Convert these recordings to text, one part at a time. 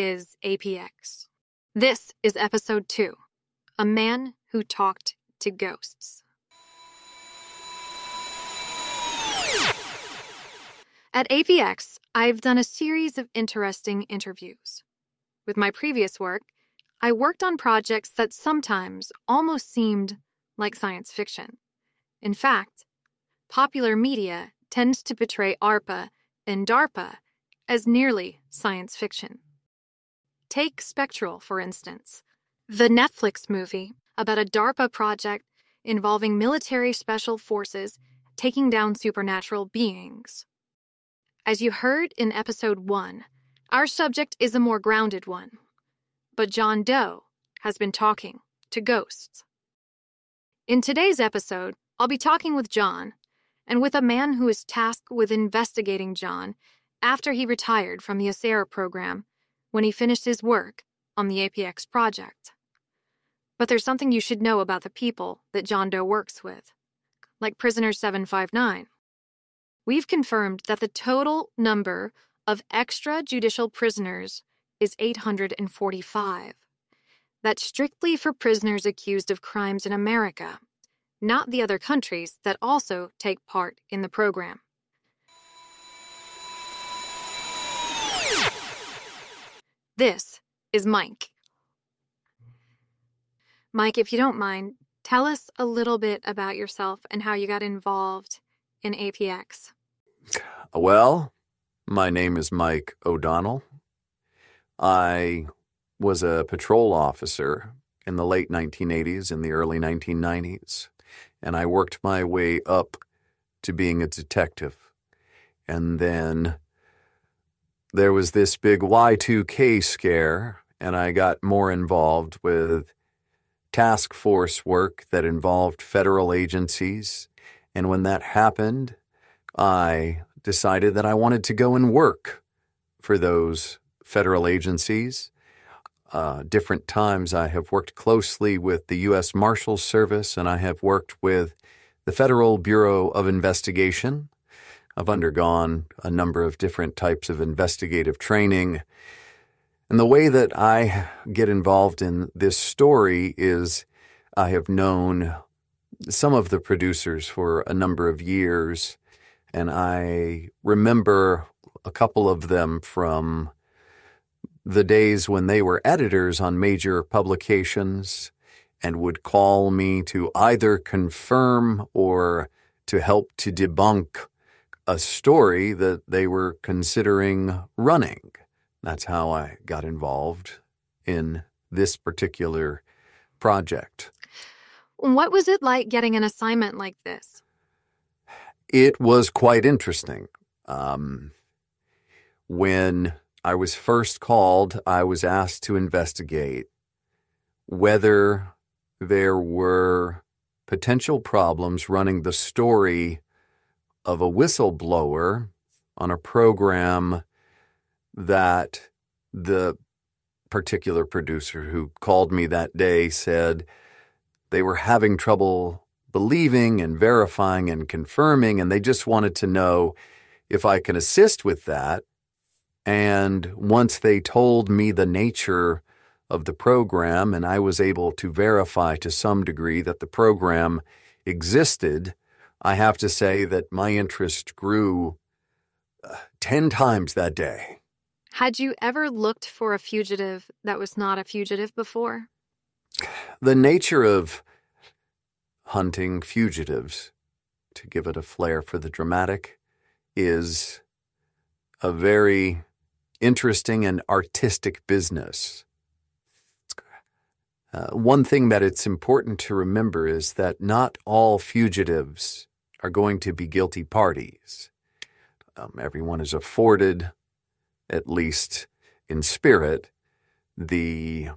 Is APX. This is episode two A Man Who Talked to Ghosts. At APX, I've done a series of interesting interviews. With my previous work, I worked on projects that sometimes almost seemed like science fiction. In fact, popular media tends to portray ARPA and DARPA as nearly science fiction. Take Spectral, for instance, the Netflix movie about a DARPA project involving military special forces taking down supernatural beings. As you heard in episode 1, our subject is a more grounded one. But John Doe has been talking to ghosts. In today's episode, I'll be talking with John and with a man who is tasked with investigating John after he retired from the ASERA program when he finished his work on the APX project. But there's something you should know about the people that John Doe works with, like Prisoner 759 we've confirmed that the total number of extrajudicial prisoners is 845. That's strictly for prisoners accused of crimes in America, not the other countries that also take part in the program. This is Mike. Mike, if you don't mind, tell us a little bit about yourself and how you got involved in APX. Well, my name is Mike O'Donnell. I was a patrol officer in the late 1980s and the early 1990s, and I worked my way up to being a detective. And then there was this big Y2K scare, and I got more involved with task force work that involved federal agencies. And when that happened, I decided that I wanted to go and work for those federal agencies. Uh, different times I have worked closely with the U.S. Marshals Service and I have worked with the Federal Bureau of Investigation. I've undergone a number of different types of investigative training. And the way that I get involved in this story is I have known some of the producers for a number of years. And I remember a couple of them from the days when they were editors on major publications and would call me to either confirm or to help to debunk a story that they were considering running. That's how I got involved in this particular project. What was it like getting an assignment like this? It was quite interesting. Um, when I was first called, I was asked to investigate whether there were potential problems running the story of a whistleblower on a program that the particular producer who called me that day said they were having trouble believing and verifying and confirming, and they just wanted to know if I can assist with that. And once they told me the nature of the program, and I was able to verify to some degree that the program existed, I have to say that my interest grew uh, 10 times that day. Had you ever looked for a fugitive that was not a fugitive before? The nature of hunting fugitives, to give it a flair for the dramatic, is a very interesting and artistic business. Uh, one thing that it's important to remember is that not all fugitives are going to be guilty parties. Um, everyone is afforded, at least in spirit, the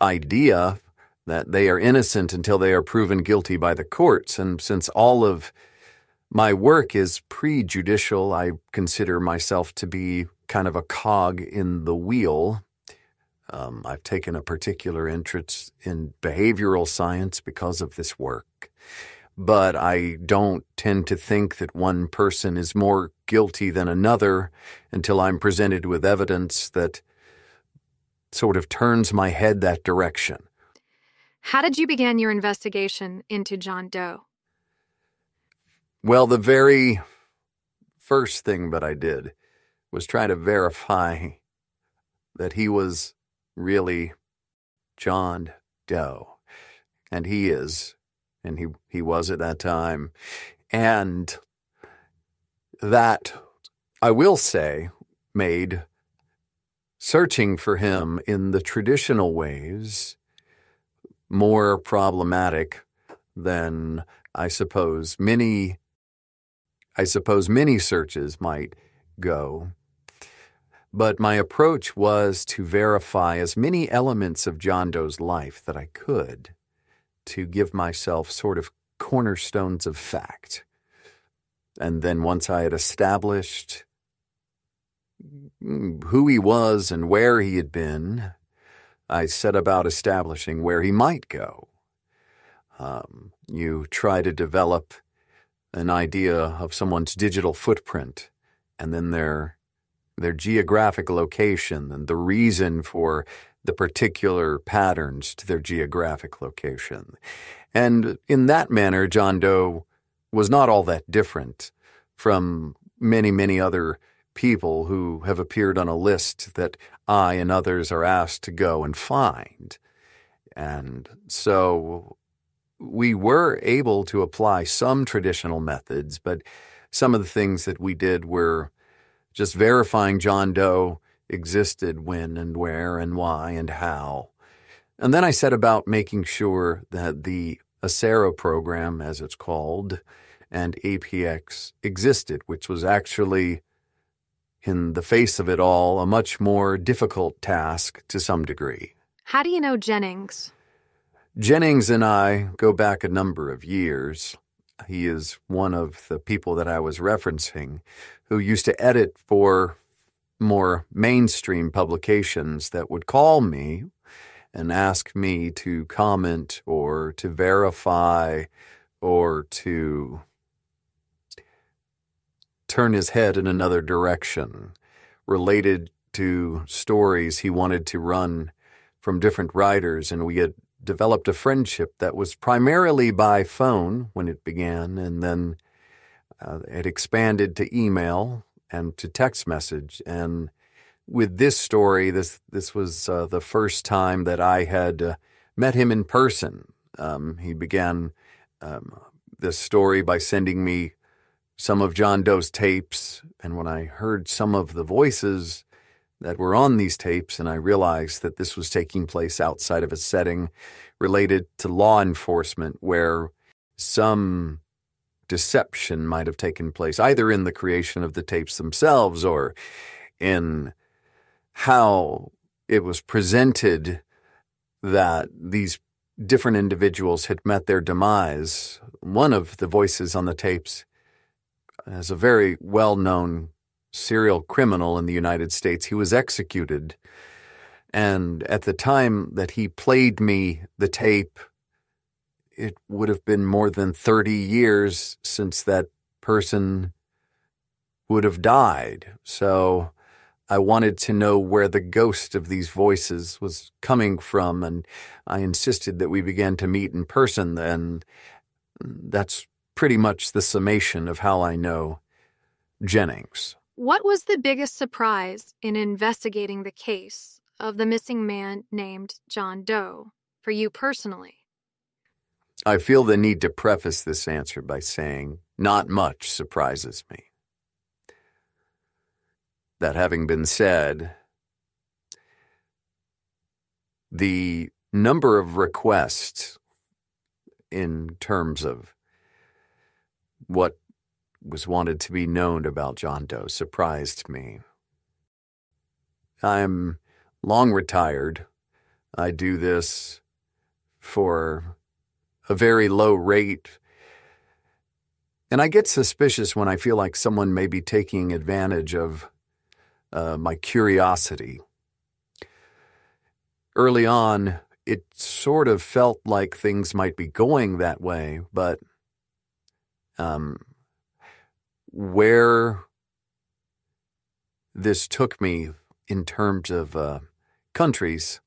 idea that they are innocent until they are proven guilty by the courts. And since all of my work is prejudicial, I consider myself to be kind of a cog in the wheel. Um, I've taken a particular interest in behavioral science because of this work. but I don't tend to think that one person is more guilty than another until I'm presented with evidence that sort of turns my head that direction. How did you begin your investigation into John Doe? Well, the very first thing that I did was try to verify that he was really John Doe. And he is, and he, he was at that time. And that, I will say, made searching for him in the traditional ways more problematic than I suppose many I suppose many searches might go. But my approach was to verify as many elements of John Doe's life that I could to give myself sort of cornerstones of fact. And then once I had established who he was and where he had been, I set about establishing where he might go. Um, you try to develop an idea of someone's digital footprint and then their their geographic location and the reason for the particular patterns to their geographic location. And in that manner, John Doe was not all that different from many, many other people who have appeared on a list that I and others are asked to go and find. And so we were able to apply some traditional methods, but some of the things that we did were just verifying John Doe existed when and where and why and how. And then I set about making sure that the ACERO program, as it's called, and APX existed, which was actually in the face of it all, a much more difficult task to some degree. How do you know Jennings? Jennings and I go back a number of years. He is one of the people that I was referencing who used to edit for more mainstream publications that would call me and ask me to comment or to verify or to turn his head in another direction related to stories he wanted to run from different writers. And we had developed a friendship that was primarily by phone when it began, and then uh, it expanded to email and to text message. And with this story, this this was uh, the first time that I had uh, met him in person. Um, he began um, this story by sending me some of John Doe's tapes, and when I heard some of the voices that were on these tapes, and I realized that this was taking place outside of a setting related to law enforcement where some deception might have taken place, either in the creation of the tapes themselves or in how it was presented that these different individuals had met their demise. One of the voices on the tapes as a very well known serial criminal in the United States. He was executed. And at the time that he played me the tape, it would have been more than 30 years since that person would have died. So I wanted to know where the ghost of these voices was coming from. And I insisted that we began to meet in person. And that's pretty much the summation of how I know Jennings. What was the biggest surprise in investigating the case of the missing man named John Doe for you personally? I feel the need to preface this answer by saying not much surprises me. That having been said, the number of requests in terms of what was wanted to be known about John Doe surprised me. I'm long retired. I do this for a very low rate. And I get suspicious when I feel like someone may be taking advantage of uh, my curiosity. Early on, it sort of felt like things might be going that way, but um, where this took me in terms of uh, countries,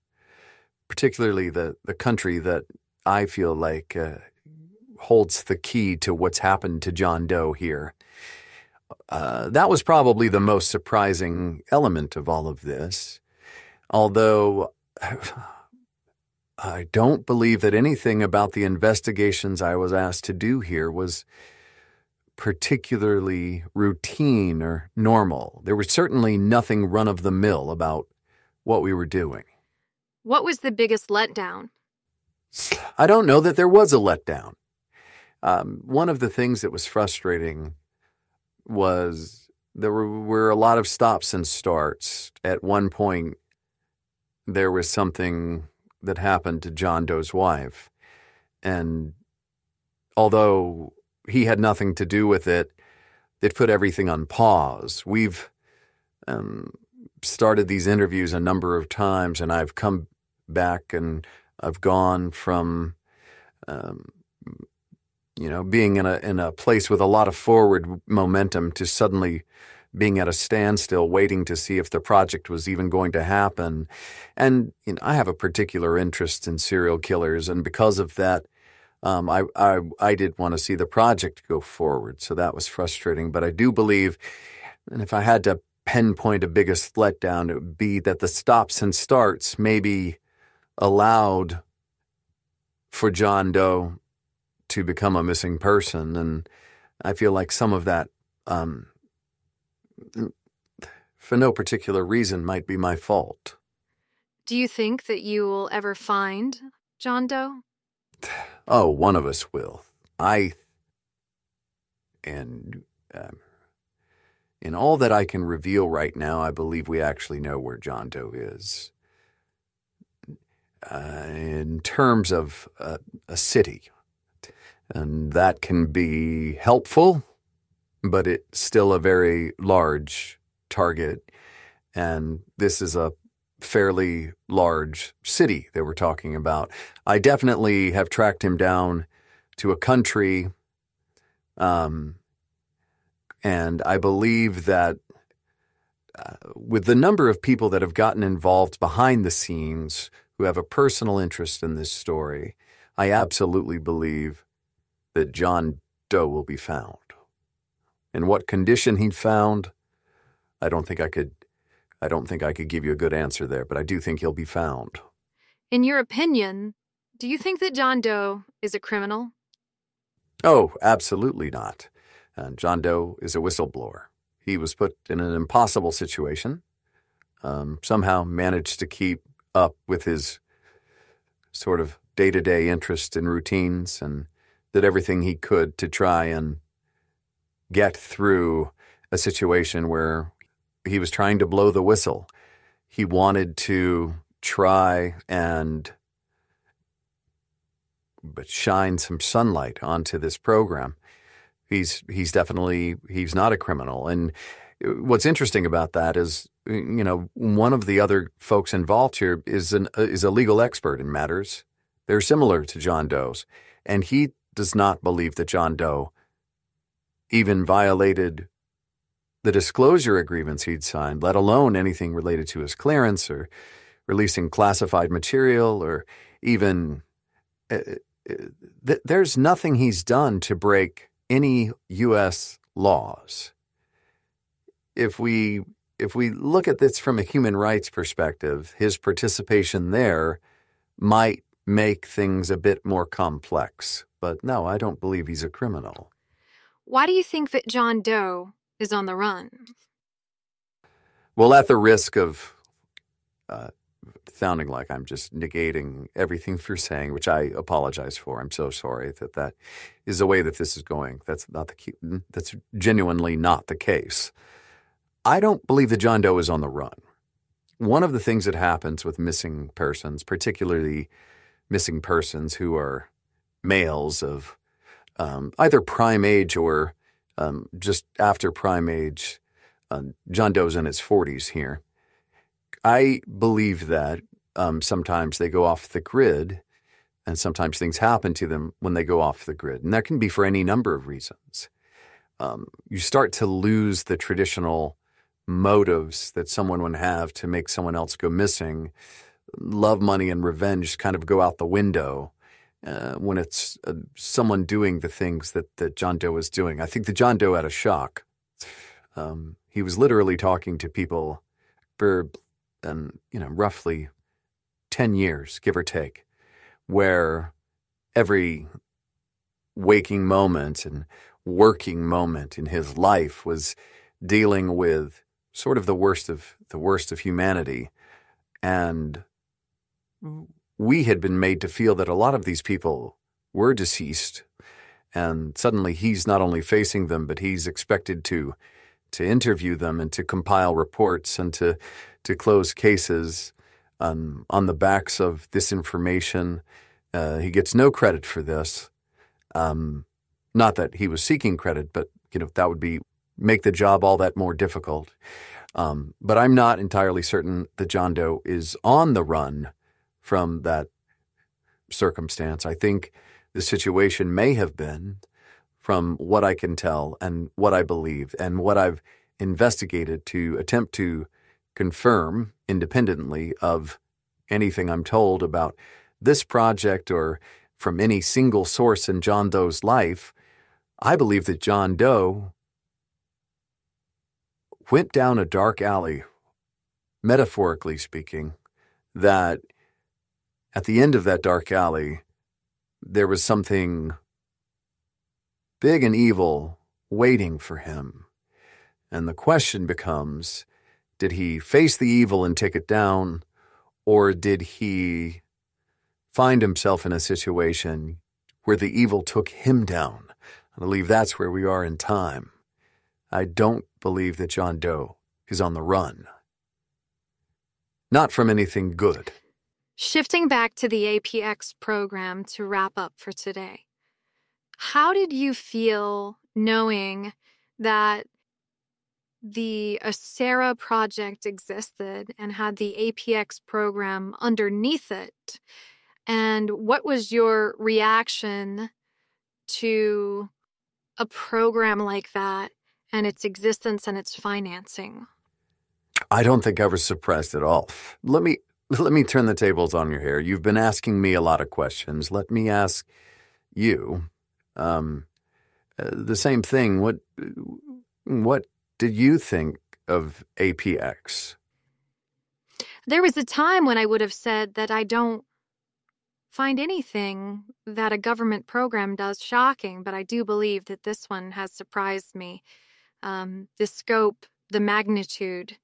particularly the, the country that I feel like uh, holds the key to what's happened to John Doe here. Uh, that was probably the most surprising element of all of this. Although I don't believe that anything about the investigations I was asked to do here was particularly routine or normal. There was certainly nothing run of the mill about what we were doing. What was the biggest letdown? I don't know that there was a letdown. Um, one of the things that was frustrating was there were, were a lot of stops and starts. At one point, there was something that happened to John Doe's wife. And although he had nothing to do with it, it put everything on pause. We've um, started these interviews a number of times, and I've come back and I've gone from, um, you know, being in a in a place with a lot of forward momentum to suddenly being at a standstill, waiting to see if the project was even going to happen. And you know, I have a particular interest in serial killers, and because of that, um, I, I I did want to see the project go forward. So that was frustrating. But I do believe, and if I had to pinpoint a biggest letdown, it would be that the stops and starts maybe allowed for John Doe to become a missing person, and I feel like some of that. Um, for no particular reason, might be my fault. Do you think that you will ever find John Doe? Oh, one of us will. I. And. Um, in all that I can reveal right now, I believe we actually know where John Doe is. Uh, in terms of uh, a city, and that can be helpful but it's still a very large target. And this is a fairly large city that we're talking about. I definitely have tracked him down to a country. Um, and I believe that uh, with the number of people that have gotten involved behind the scenes who have a personal interest in this story, I absolutely believe that John Doe will be found. In what condition he'd found, I don't think I could I don't think I could give you a good answer there, but I do think he'll be found. In your opinion, do you think that John Doe is a criminal? Oh, absolutely not. And John Doe is a whistleblower. He was put in an impossible situation, um, somehow managed to keep up with his sort of day to day interests and routines and did everything he could to try and get through a situation where he was trying to blow the whistle. He wanted to try and but shine some sunlight onto this program. He's he's definitely he's not a criminal and uh, what's interesting about that is you know one of the other folks involved here is an uh, is a legal expert in matters they're similar to John Doe's and he does not believe that John Doe even violated the disclosure agreements he'd signed, let alone anything related to his clearance or releasing classified material or even. Uh, uh, th- there's nothing he's done to break any U.S. laws. If we if we look at this from a human rights perspective, his participation there might make things a bit more complex. But no, I don't believe he's a criminal. Why do you think that John Doe is on the run? Well, at the risk of uh, sounding like I'm just negating everything you're saying, which I apologize for. I'm so sorry that that is the way that this is going. That's not the that's genuinely not the case. I don't believe that John Doe is on the run. One of the things that happens with missing persons, particularly missing persons who are males of um, either prime age or um, just after prime age. Uh, John Doe's in his 40s here. I believe that um, sometimes they go off the grid And sometimes things happen to them when they go off the grid. And that can be for any number of reasons. Um, you start to lose the traditional motives that someone would have to make someone else go missing. Love, money, and revenge kind of go out the window uh, when it's uh, someone doing the things that, that John Doe was doing. I think the John Doe had a shock. Um, he was literally talking to people for, um, you know, roughly 10 years, give or take, where every waking moment and working moment in his life was dealing with sort of the worst of the worst of humanity and we had been made to feel that a lot of these people were deceased and suddenly he's not only facing them but he's expected to to interview them and to compile reports and to to close cases um, on the backs of this information. Uh, he gets no credit for this. Um, not that he was seeking credit, but you know that would be make the job all that more difficult. Um, but I'm not entirely certain that John Doe is on the run from that circumstance. I think the situation may have been, from what I can tell and what I believe and what I've investigated to attempt to confirm independently of anything I'm told about this project or from any single source in John Doe's life, I believe that John Doe went down a dark alley, metaphorically speaking, that at the end of that dark alley, there was something big and evil waiting for him. And the question becomes did he face the evil and take it down, or did he find himself in a situation where the evil took him down? I believe that's where we are in time. I don't believe that John Doe is on the run. Not from anything good. Shifting back to the APX program to wrap up for today, how did you feel knowing that the ACERA project existed and had the APX program underneath it? And what was your reaction to a program like that and its existence and its financing? I don't think I was surprised at all. Let me let me turn the tables on your hair. You've been asking me a lot of questions. Let me ask you um, uh, the same thing. What what did you think of APX? There was a time when I would have said that I don't find anything that a government program does shocking, but I do believe that this one has surprised me. Um, the scope, the magnitude,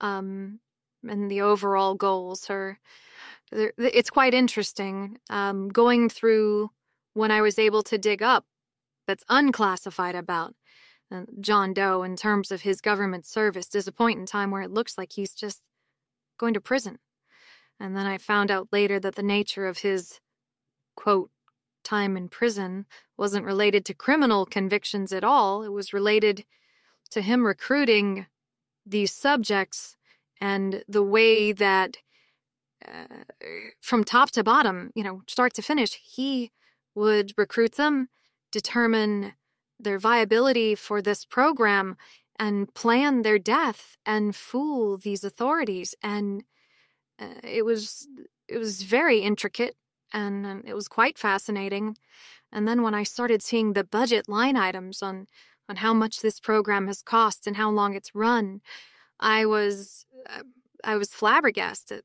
um, and the overall goals are it's quite interesting um, going through when I was able to dig up that's unclassified about uh, John Doe in terms of his government service. There's a point in time where it looks like he's just going to prison. And then I found out later that the nature of his, quote, time in prison wasn't related to criminal convictions at all. It was related to him recruiting these subjects and the way that uh, from top to bottom, you know, start to finish, he would recruit them, determine their viability for this program, and plan their death and fool these authorities. And uh, it was it was very intricate and, it was quite fascinating. And then when I started seeing the budget line items on on how much this program has cost and how long it's run, I was uh, I was flabbergasted.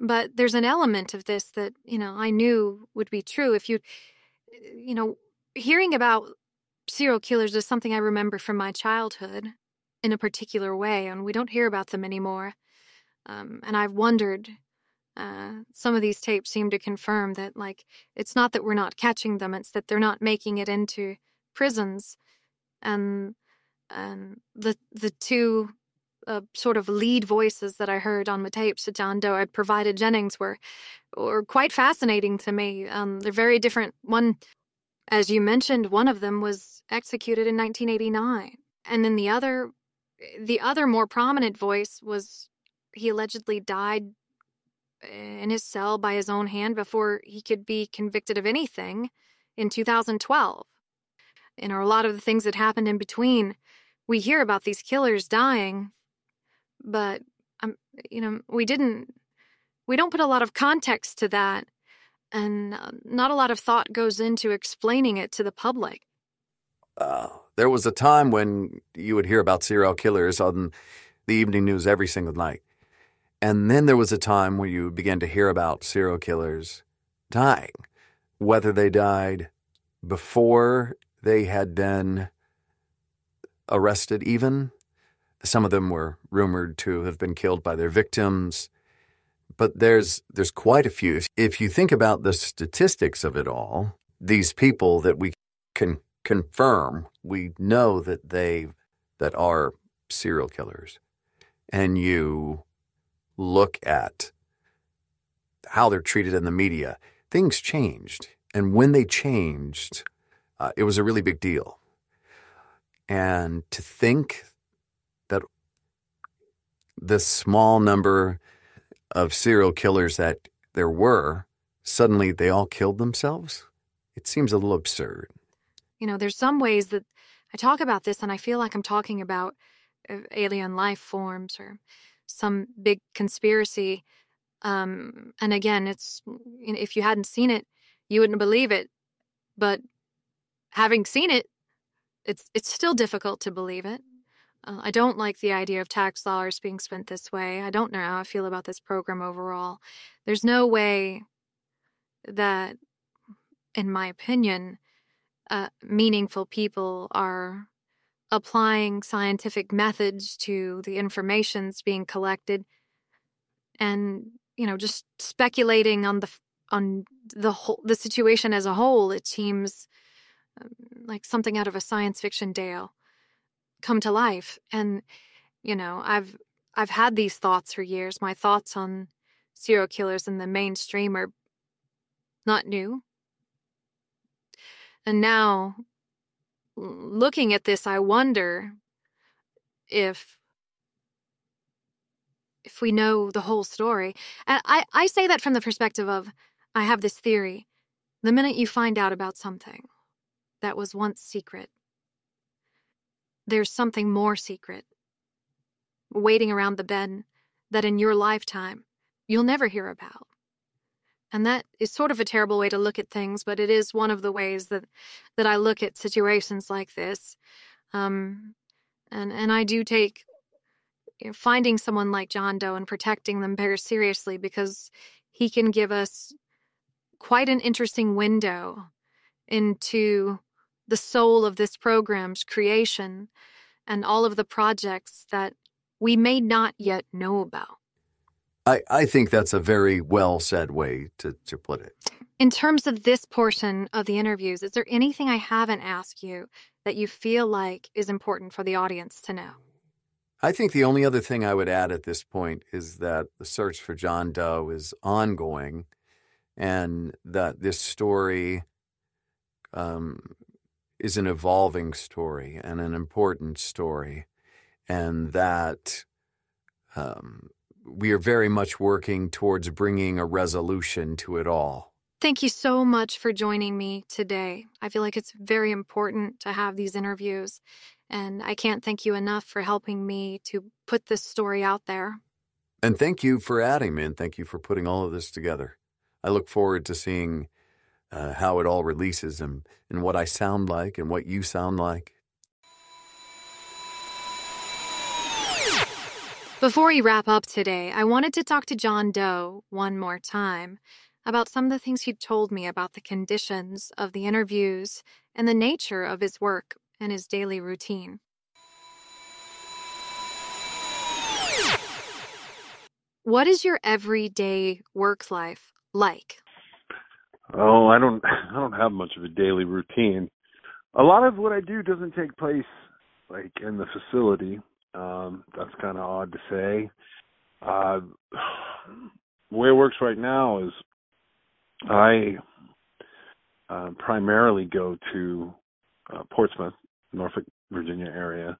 But there's an element of this that, you know, I knew would be true if you you know, hearing about serial killers is something I remember from my childhood in a particular way, and we don't hear about them anymore. Um, and I've wondered. Uh, some of these tapes seem to confirm that, like, it's not that we're not catching them; it's that they're not making it into prisons. And and the the two uh, sort of lead voices that I heard on the tapes that John Doe had provided Jennings were were quite fascinating to me. Um, they're very different. One, as you mentioned, one of them was executed in 1989, and then the other, the other more prominent voice was he allegedly died in his cell by his own hand before he could be convicted of anything in 2012. And a lot of the things that happened in between, we hear about these killers dying, but um, you know, we didn't, we don't put a lot of context to that, and uh, not a lot of thought goes into explaining it to the public. Uh, there was a time when you would hear about serial killers on the evening news every single night. And then there was a time when you began to hear about serial killers dying, whether they died before they had been arrested, even. Some of them were rumored to have been killed by their victims. But there's there's quite a few. If you think about the statistics of it all, these people that we can confirm, we know that they that are serial killers. And you look at how they're treated in the media, things changed. And when they changed, uh, it was a really big deal. And to think the small number of serial killers that there were, suddenly they all killed themselves, it seems a little absurd. You know, there's some ways that I talk about this and I feel like I'm talking about uh, alien life forms or some big conspiracy. Um, and again, it's if you hadn't seen it, you wouldn't believe it. But having seen it, it's it's still difficult to believe it. Uh, I don't like the idea of tax dollars being spent this way. I don't know how I feel about this program overall. There's no way that, in my opinion, uh, meaningful people are applying scientific methods to the information's being collected and you know just speculating on the on the whole the situation as a whole it seems um, like something out of a science fiction tale come to life and you know i've i've had these thoughts for years my thoughts on serial killers in the mainstream are not new and now looking at this, I wonder if if we know the whole story. And I, I say that from the perspective of I have this theory. The minute you find out about something that was once secret, there's something more secret waiting around the bend that in your lifetime you'll never hear about. And that is sort of a terrible way to look at things, but it is one of the ways that that I look at situations like this. Um, and and I do take you know, finding someone like John Doe and protecting them very seriously because he can give us quite an interesting window into the soul of this program's creation and all of the projects that we may not yet know about. I, I think that's a very well said way to, to put it. In terms of this portion of the interviews, is there anything I haven't asked you that you feel like is important for the audience to know? I think the only other thing I would add at this point is that the search for John Doe is ongoing and that this story um, is an evolving story and an important story, and that um, we are very much working towards bringing a resolution to it all. Thank you so much for joining me today. I feel like it's very important to have these interviews, and I can't thank you enough for helping me to put this story out there. And thank you for adding me, and thank you for putting all of this together. I look forward to seeing uh, how it all releases and, and what I sound like and what you sound like. Before we wrap up today, I wanted to talk to John Doe one more time about some of the things he'd told me about the conditions of the interviews and the nature of his work and his daily routine. What is your everyday work life like? Oh, I don't I don't have much of a daily routine. A lot of what I do doesn't take place like in the facility. Um, that's kind of odd to say. Uh, the way it works right now is I uh, primarily go to uh, Portsmouth, Norfolk, Virginia area,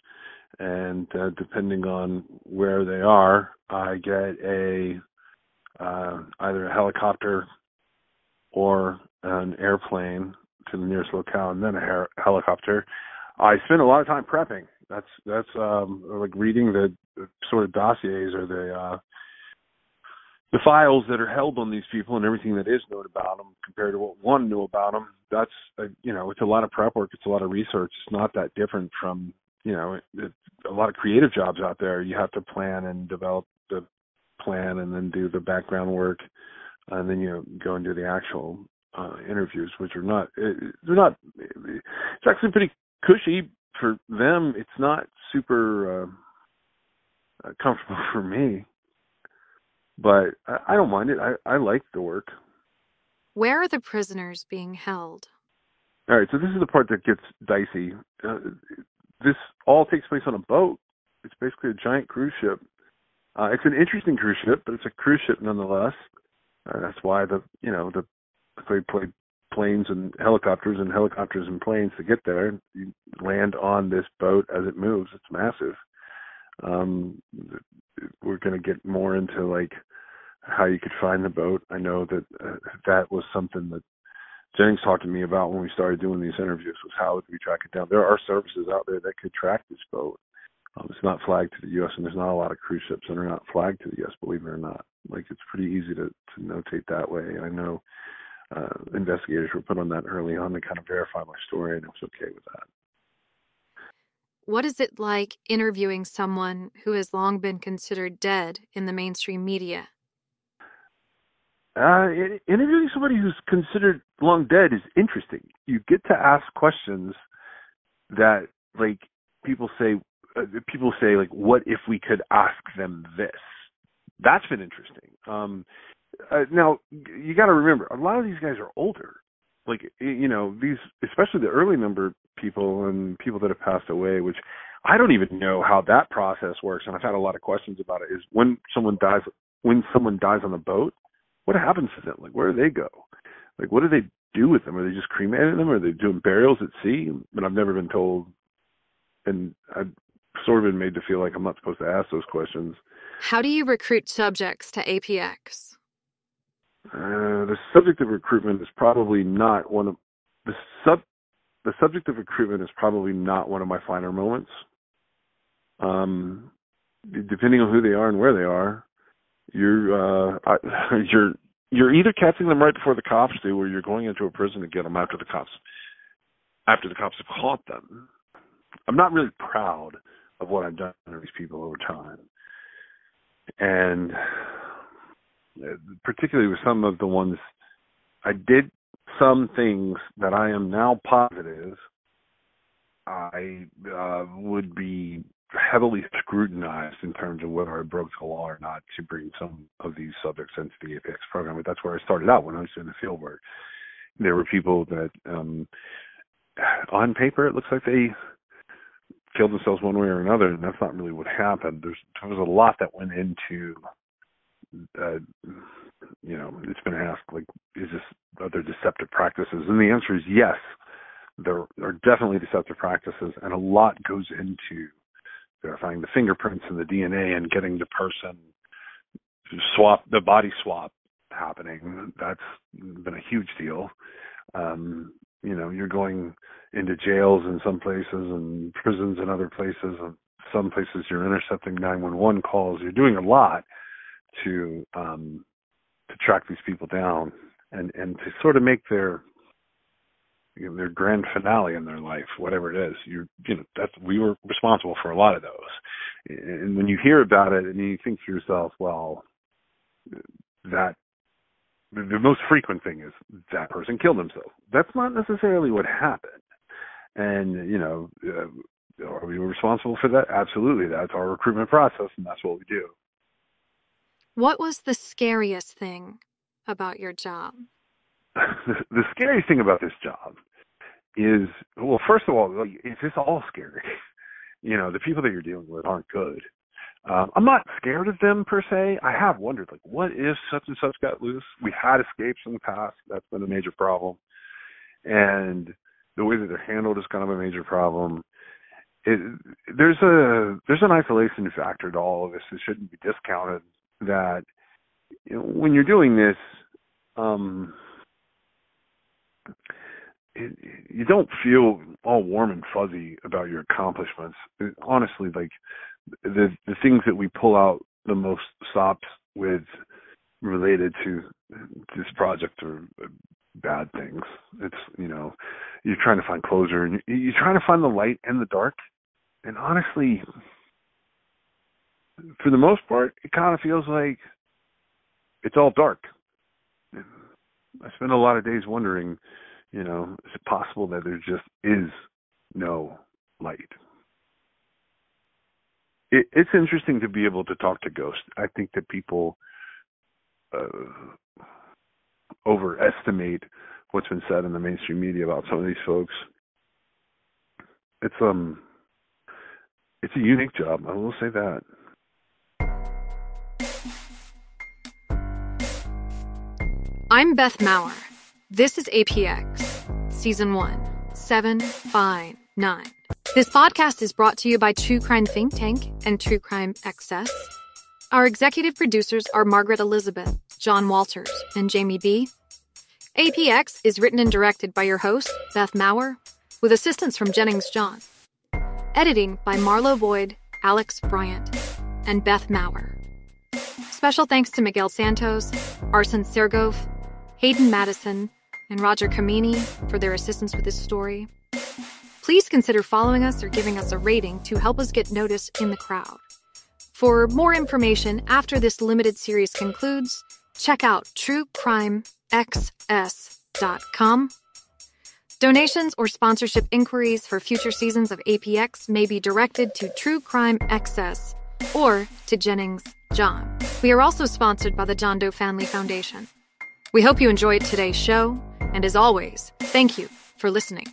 and uh, depending on where they are, I get a uh, either a helicopter or an airplane to the nearest locale, and then a her- helicopter. I spend a lot of time prepping. That's that's um, like reading the, sort of dossiers or the uh, the files that are held on these people and everything that is known about them compared to what one knew about them. That's uh, you know it's a lot of prep work. It's a lot of research. It's not that different from you know it, it, a lot of creative jobs out there. You have to plan and develop the plan and then do the background work, and then you go and do the actual uh, interviews, which are not they're not. It's actually pretty cushy for them. It's not super uh, uh comfortable for me, but I, I don't mind it. I, I like the work. Where are the prisoners being held? All right, so this is the part that gets dicey. Uh, this all takes place on a boat. It's basically a giant cruise ship. Uh, it's an interesting cruise ship, but it's a cruise ship nonetheless. Uh, that's why the you know the they play planes and helicopters and helicopters and planes to get there. You land on this boat as it moves. It's massive. Um, we're going to get more into like how you could find the boat. I know that uh, that was something that Jennings talked to me about when we started doing these interviews was how would we track it down. There are services out there that could track this boat. Um, it's not flagged to the U.S. and there's not a lot of cruise ships that are not flagged to the U.S. Believe it or not, like it's pretty easy to to notate that way. I know uh, investigators were put on that early on to kind of verify my story, and I was okay with that. What is it like interviewing someone who has long been considered dead in the mainstream media? Uh, interviewing somebody who's considered long dead is interesting. You get to ask questions that, like, people say. Uh, people say, like, "What if we could ask them this?" That's been interesting. Um, uh, now you got to remember a lot of these guys are older. Like you know these especially the early number people and people that have passed away which i don't even know how that process works and i've had a lot of questions about it is when someone dies when someone dies on the boat what happens to them? Like where do they go? Like what do they do with them? Are they just cremating them? Are they doing burials at sea? But i've never been told and i've sort of been made to feel like i'm not supposed to ask those questions how do you recruit subjects to apx uh, the subject of recruitment is probably not one of the sub. The subject of recruitment is probably not one of my finer moments. Um, depending on who they are and where they are, you're uh, you're you're either catching them right before the cops do, or you're going into a prison to get them after the cops after the cops have caught them. I'm not really proud of what I've done to these people over time, and particularly with some of the ones I did some things that I am now positive I uh, would be heavily scrutinized in terms of whether I broke the law or not to bring some of these subjects into the APX program. But that's where I started out when I was doing the field work. There were people that, um, on paper, it looks like they killed themselves one way or another, and that's not really what happened. There's there was a lot that went into uh, you know, it's been asked like, is this are there deceptive practices? And the answer is yes. There are definitely deceptive practices, and a lot goes into verifying the fingerprints and the DNA and getting the person swap, the body swap happening. That's been a huge deal. Um, you know, you're going into jails in some places and prisons in other places, and some places you're intercepting 911 calls. You're doing a lot to um, to track these people down and and to sort of make their you know, their grand finale in their life, whatever it is. you're you know that's we were responsible for a lot of those. And when you hear about it and you think to yourself, well, that the most frequent thing is that person killed himself. That's not necessarily what happened. And you know, uh, are we responsible for that? Absolutely. That's our recruitment process, and that's what we do. What was the scariest thing about your job? the scariest thing about this job is well, first of all, it's just all scary. You know, the people that you're dealing with aren't good. Um, I'm not scared of them per se. I have wondered, like, what if such and such got loose? We had escapes in the past. That's been a major problem, and the way that they're handled is kind of a major problem. It, there's a there's an isolation factor to all of this. It shouldn't be discounted that you know, when you're doing this, um, it, you don't feel all warm and fuzzy about your accomplishments. It, honestly, like the the things that we pull out the most stops with related to this project are bad things. It's you know you're trying to find closure and you're trying to find the light and the dark. And honestly, for the most part, it kind of feels like it's all dark. I spend a lot of days wondering, you know, is it possible that there just is no light? It, it's interesting to be able to talk to ghosts. I think that people uh, overestimate what's been said in the mainstream media about some of these folks. It's um, it's a unique job. I will say that. I'm Beth Maurer. This is APX, Season 1, 759. This podcast is brought to you by True Crime Think Tank and True Crime Excess. Our executive producers are Margaret Elizabeth, John Walters, and Jamie B. APX is written and directed by your host, Beth Maurer, with assistance from Jennings John. Editing by Marlo Boyd, Alex Bryant, and Beth Maurer. Special thanks to Miguel Santos, Arsen Sergov, Hayden Madison, and Roger Kamini for their assistance with this story. Please consider following us or giving us a rating to help us get noticed in the crowd. For more information after this limited series concludes, check out truecrimexs.com. Donations or sponsorship inquiries for future seasons of APX may be directed to True Crime Excess or to Jennings John. We are also sponsored by the John Doe Family Foundation. We hope you enjoyed today's show, and as always, thank you for listening.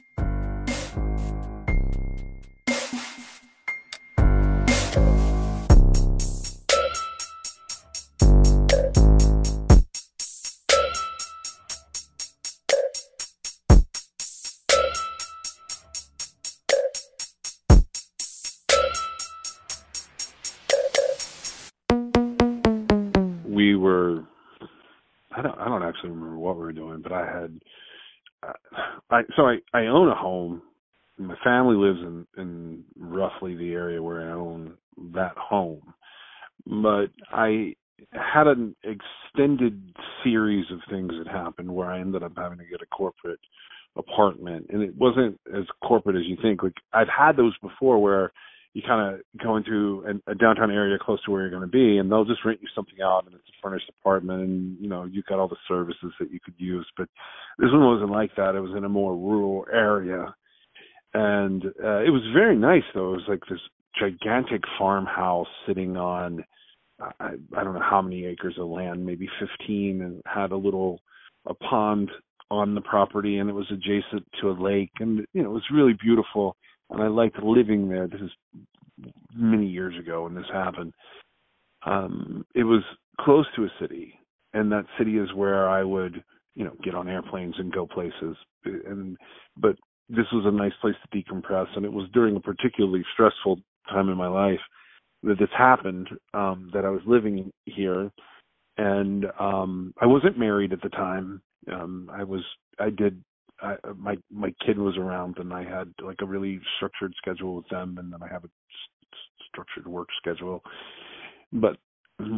I don't I don't actually remember what we were doing, but I had uh, I so I I own a home. My family lives in in roughly the area where I own that home, but I had an extended series of things that happened where I ended up having to get a corporate apartment, and it wasn't as corporate as you think. Like I've had those before where you kind of go into an, a downtown area close to where you're going to be, and they'll just rent you something out, and it's a furnished apartment, and you know you've got all the services that you could use. But this one wasn't like that. It was in a more rural area, and uh, it was very nice though. It was like this gigantic farmhouse sitting on I, I don't know how many acres of land, maybe 15, and had a little a pond on the property, and it was adjacent to a lake, and you know it was really beautiful and I liked living there. This is many years ago when this happened. Um, it was close to a city, and that city is where I would, you know, get on airplanes and go places. And but this was a nice place to decompress, and it was during a particularly stressful time in my life that this happened. Um, that I was living here, and um, I wasn't married at the time. Um, I was I did I, my my kid was around and I had like a really structured schedule with them and then I have a st- structured work schedule. But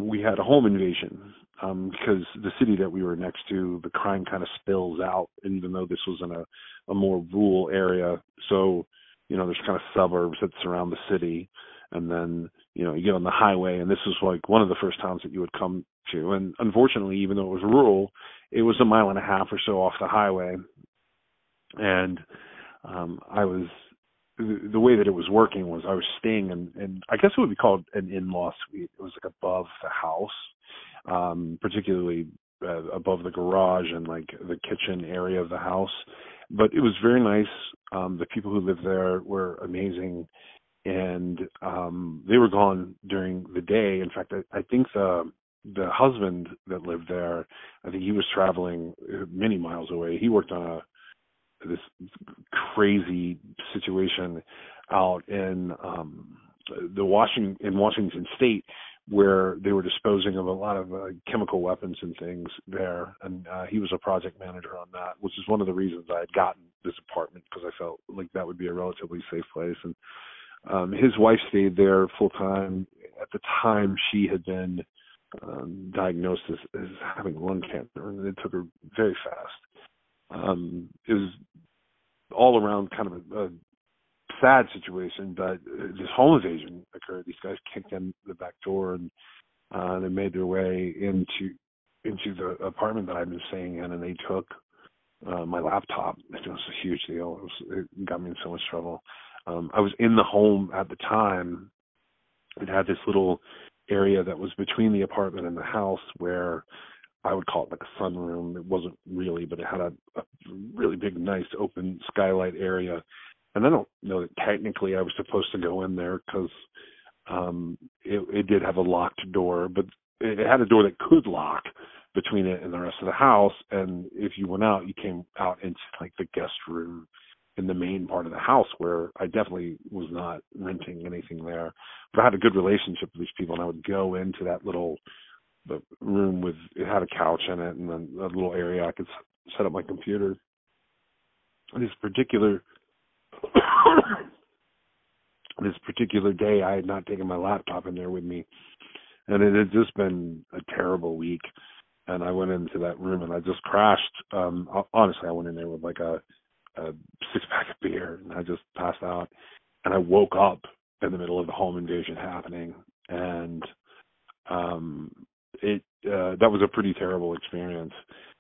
we had a home invasion um because the city that we were next to the crime kind of spills out even though this was in a a more rural area. So you know there's kind of suburbs that surround the city and then you know you get on the highway and this was like one of the first towns that you would come to. And unfortunately even though it was rural it was a mile and a half or so off the highway and um I was the way that it was working was I was staying in, in I guess it would be called an in-law suite. It was like above the house, um, particularly uh, above the garage and like the kitchen area of the house. But it was very nice. Um, the people who lived there were amazing, and um, they were gone during the day. In fact, I, I think the the husband that lived there, I think he was traveling many miles away. He worked on a this crazy situation out in um the Washington in Washington state where they were disposing of a lot of uh, chemical weapons and things there. And uh, he was a project manager on that, which is one of the reasons I had gotten this apartment because I felt like that would be a relatively safe place. And um, his wife stayed there full time. At the time, she had been um, diagnosed as, as having lung cancer, and it took her very fast. Um, it was all around kind of a, a sad situation, but this home invasion occurred. These guys kicked in the back door and uh, they made their way into into the apartment that I've been staying in, and they took uh, my laptop. It was a huge deal. It, was, it got me in so much trouble. Um, I was in the home at the time. It had this little area that was between the apartment and the house where I would call it like a sunroom. It wasn't really, but it had a, a really big, nice open skylight area and I don't know that technically I was supposed to go in there because um, it, it did have a locked door, but it had a door that could lock between it and the rest of the house. And if you went out, you came out into like the guest room in the main part of the house where I definitely was not renting anything there. But I had a good relationship with these people, and I would go into that little the room with it had a couch in it and then a little area I could set up my computer. This particular this particular day, I had not taken my laptop in there with me, and it had just been a terrible week. And I went into that room and I just crashed. Um, honestly, I went in there with like a, a six pack of beer and I just passed out. And I woke up in the middle of the home invasion happening, and um, it uh, that was a pretty terrible experience.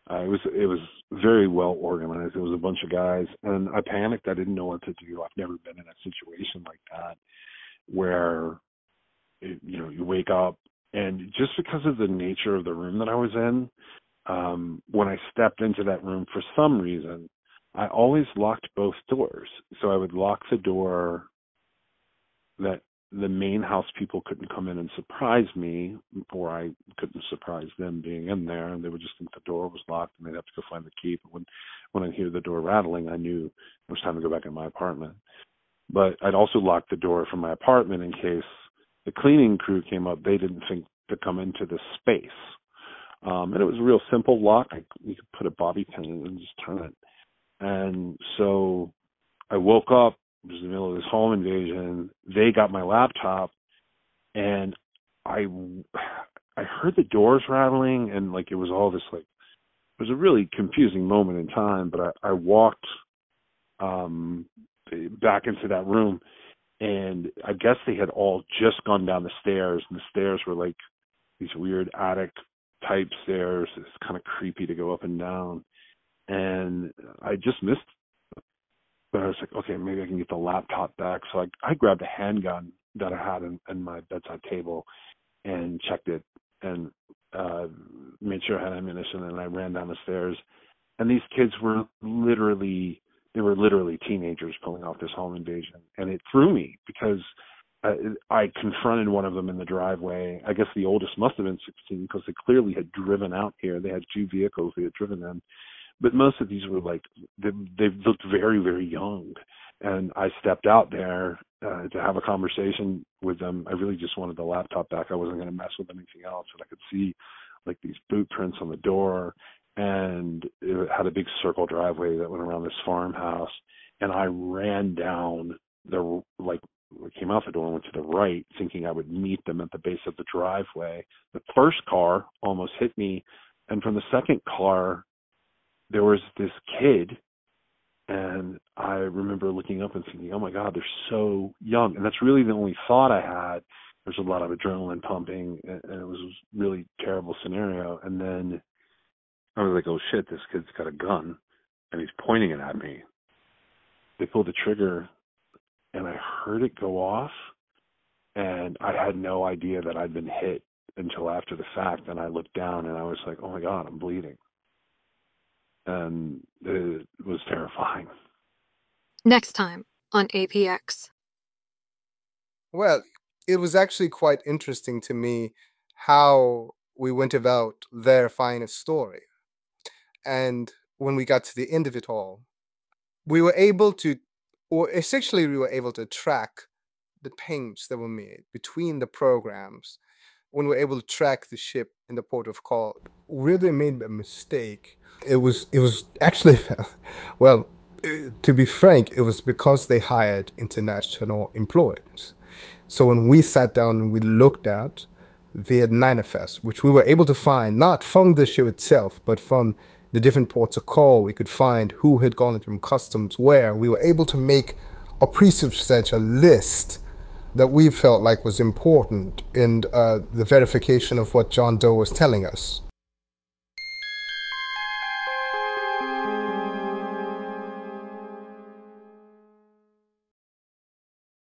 Uh, it was it was very well organized. It was a bunch of guys, and I panicked. I didn't know what to do. I've never been in a situation like that where it, you know you wake up and just because of the nature of the room that I was in, um, when I stepped into that room for some reason, I always locked both doors. So I would lock the door that the main house people couldn't come in and surprise me, or I couldn't surprise them being in there, and they would just think the door was locked and they'd have to go find the key. But when when I hear the door rattling, I knew it was time to go back in my apartment. But I'd also lock the door from my apartment in case the cleaning crew came up. They didn't think to come into the space, um, and it was a real simple lock. I, you could put a bobby pin in and just turn it. And so I woke up was in the middle of this home invasion. They got my laptop, and I I heard the doors rattling, and like it was all this like it was a really confusing moment in time. But I, I walked um back into that room, and I guess they had all just gone down the stairs, and the stairs were like these weird attic type stairs. It's kind of creepy to go up and down, and I just missed but I was like, okay, maybe I can get the laptop back. So I I grabbed a handgun that I had in, in my bedside table and checked it and uh made sure I had ammunition and I ran down the stairs and these kids were literally they were literally teenagers pulling off this home invasion and it threw me because I, confronted one of them in the driveway. I guess the oldest must have been 16 because they clearly had driven out here. They had two vehicles they had driven in but most of these were like they, they looked very very young. And i stepped out there uh, to have a conversation with them. I really just wanted the laptop back. I wasn't going to mess with anything else. And i could see like these boot prints on the door. And it had a big circle driveway that went around this farmhouse. And i ran down the like came out the door and went to the right thinking i would meet them at the base of the driveway. The first car almost hit me. And from the second car there was this kid and I remember looking up and thinking, "Oh my God, they're so young," and that's really the only thought I had. There's a lot of adrenaline pumping, and it was a really terrible scenario. And then I was like, "Oh shit, this kid's got a gun, and he's pointing it at me." They pulled the trigger, and I heard it go off, and I had no idea that I'd been hit until after the fact. And I looked down, and I was like, "Oh my God, I'm bleeding." And it was terrifying. Next time on APX. Well, it was actually quite interesting to me how we went about verifying a story. And when we got to the end of it all, we were able to, or essentially, we were able to track the payments that were made between the programs when we were able to track the ship in the port of call, they made a mistake, it was it was actually well, to be frank, it was because they hired international employees. So when we sat down and we looked at the manifest, which we were able to find not from the ship itself, but from the different ports of call, we could find who had gone from customs where. We were able to make a pretty substantial list that we felt like was important in uh, the verification of what John Doe was telling us.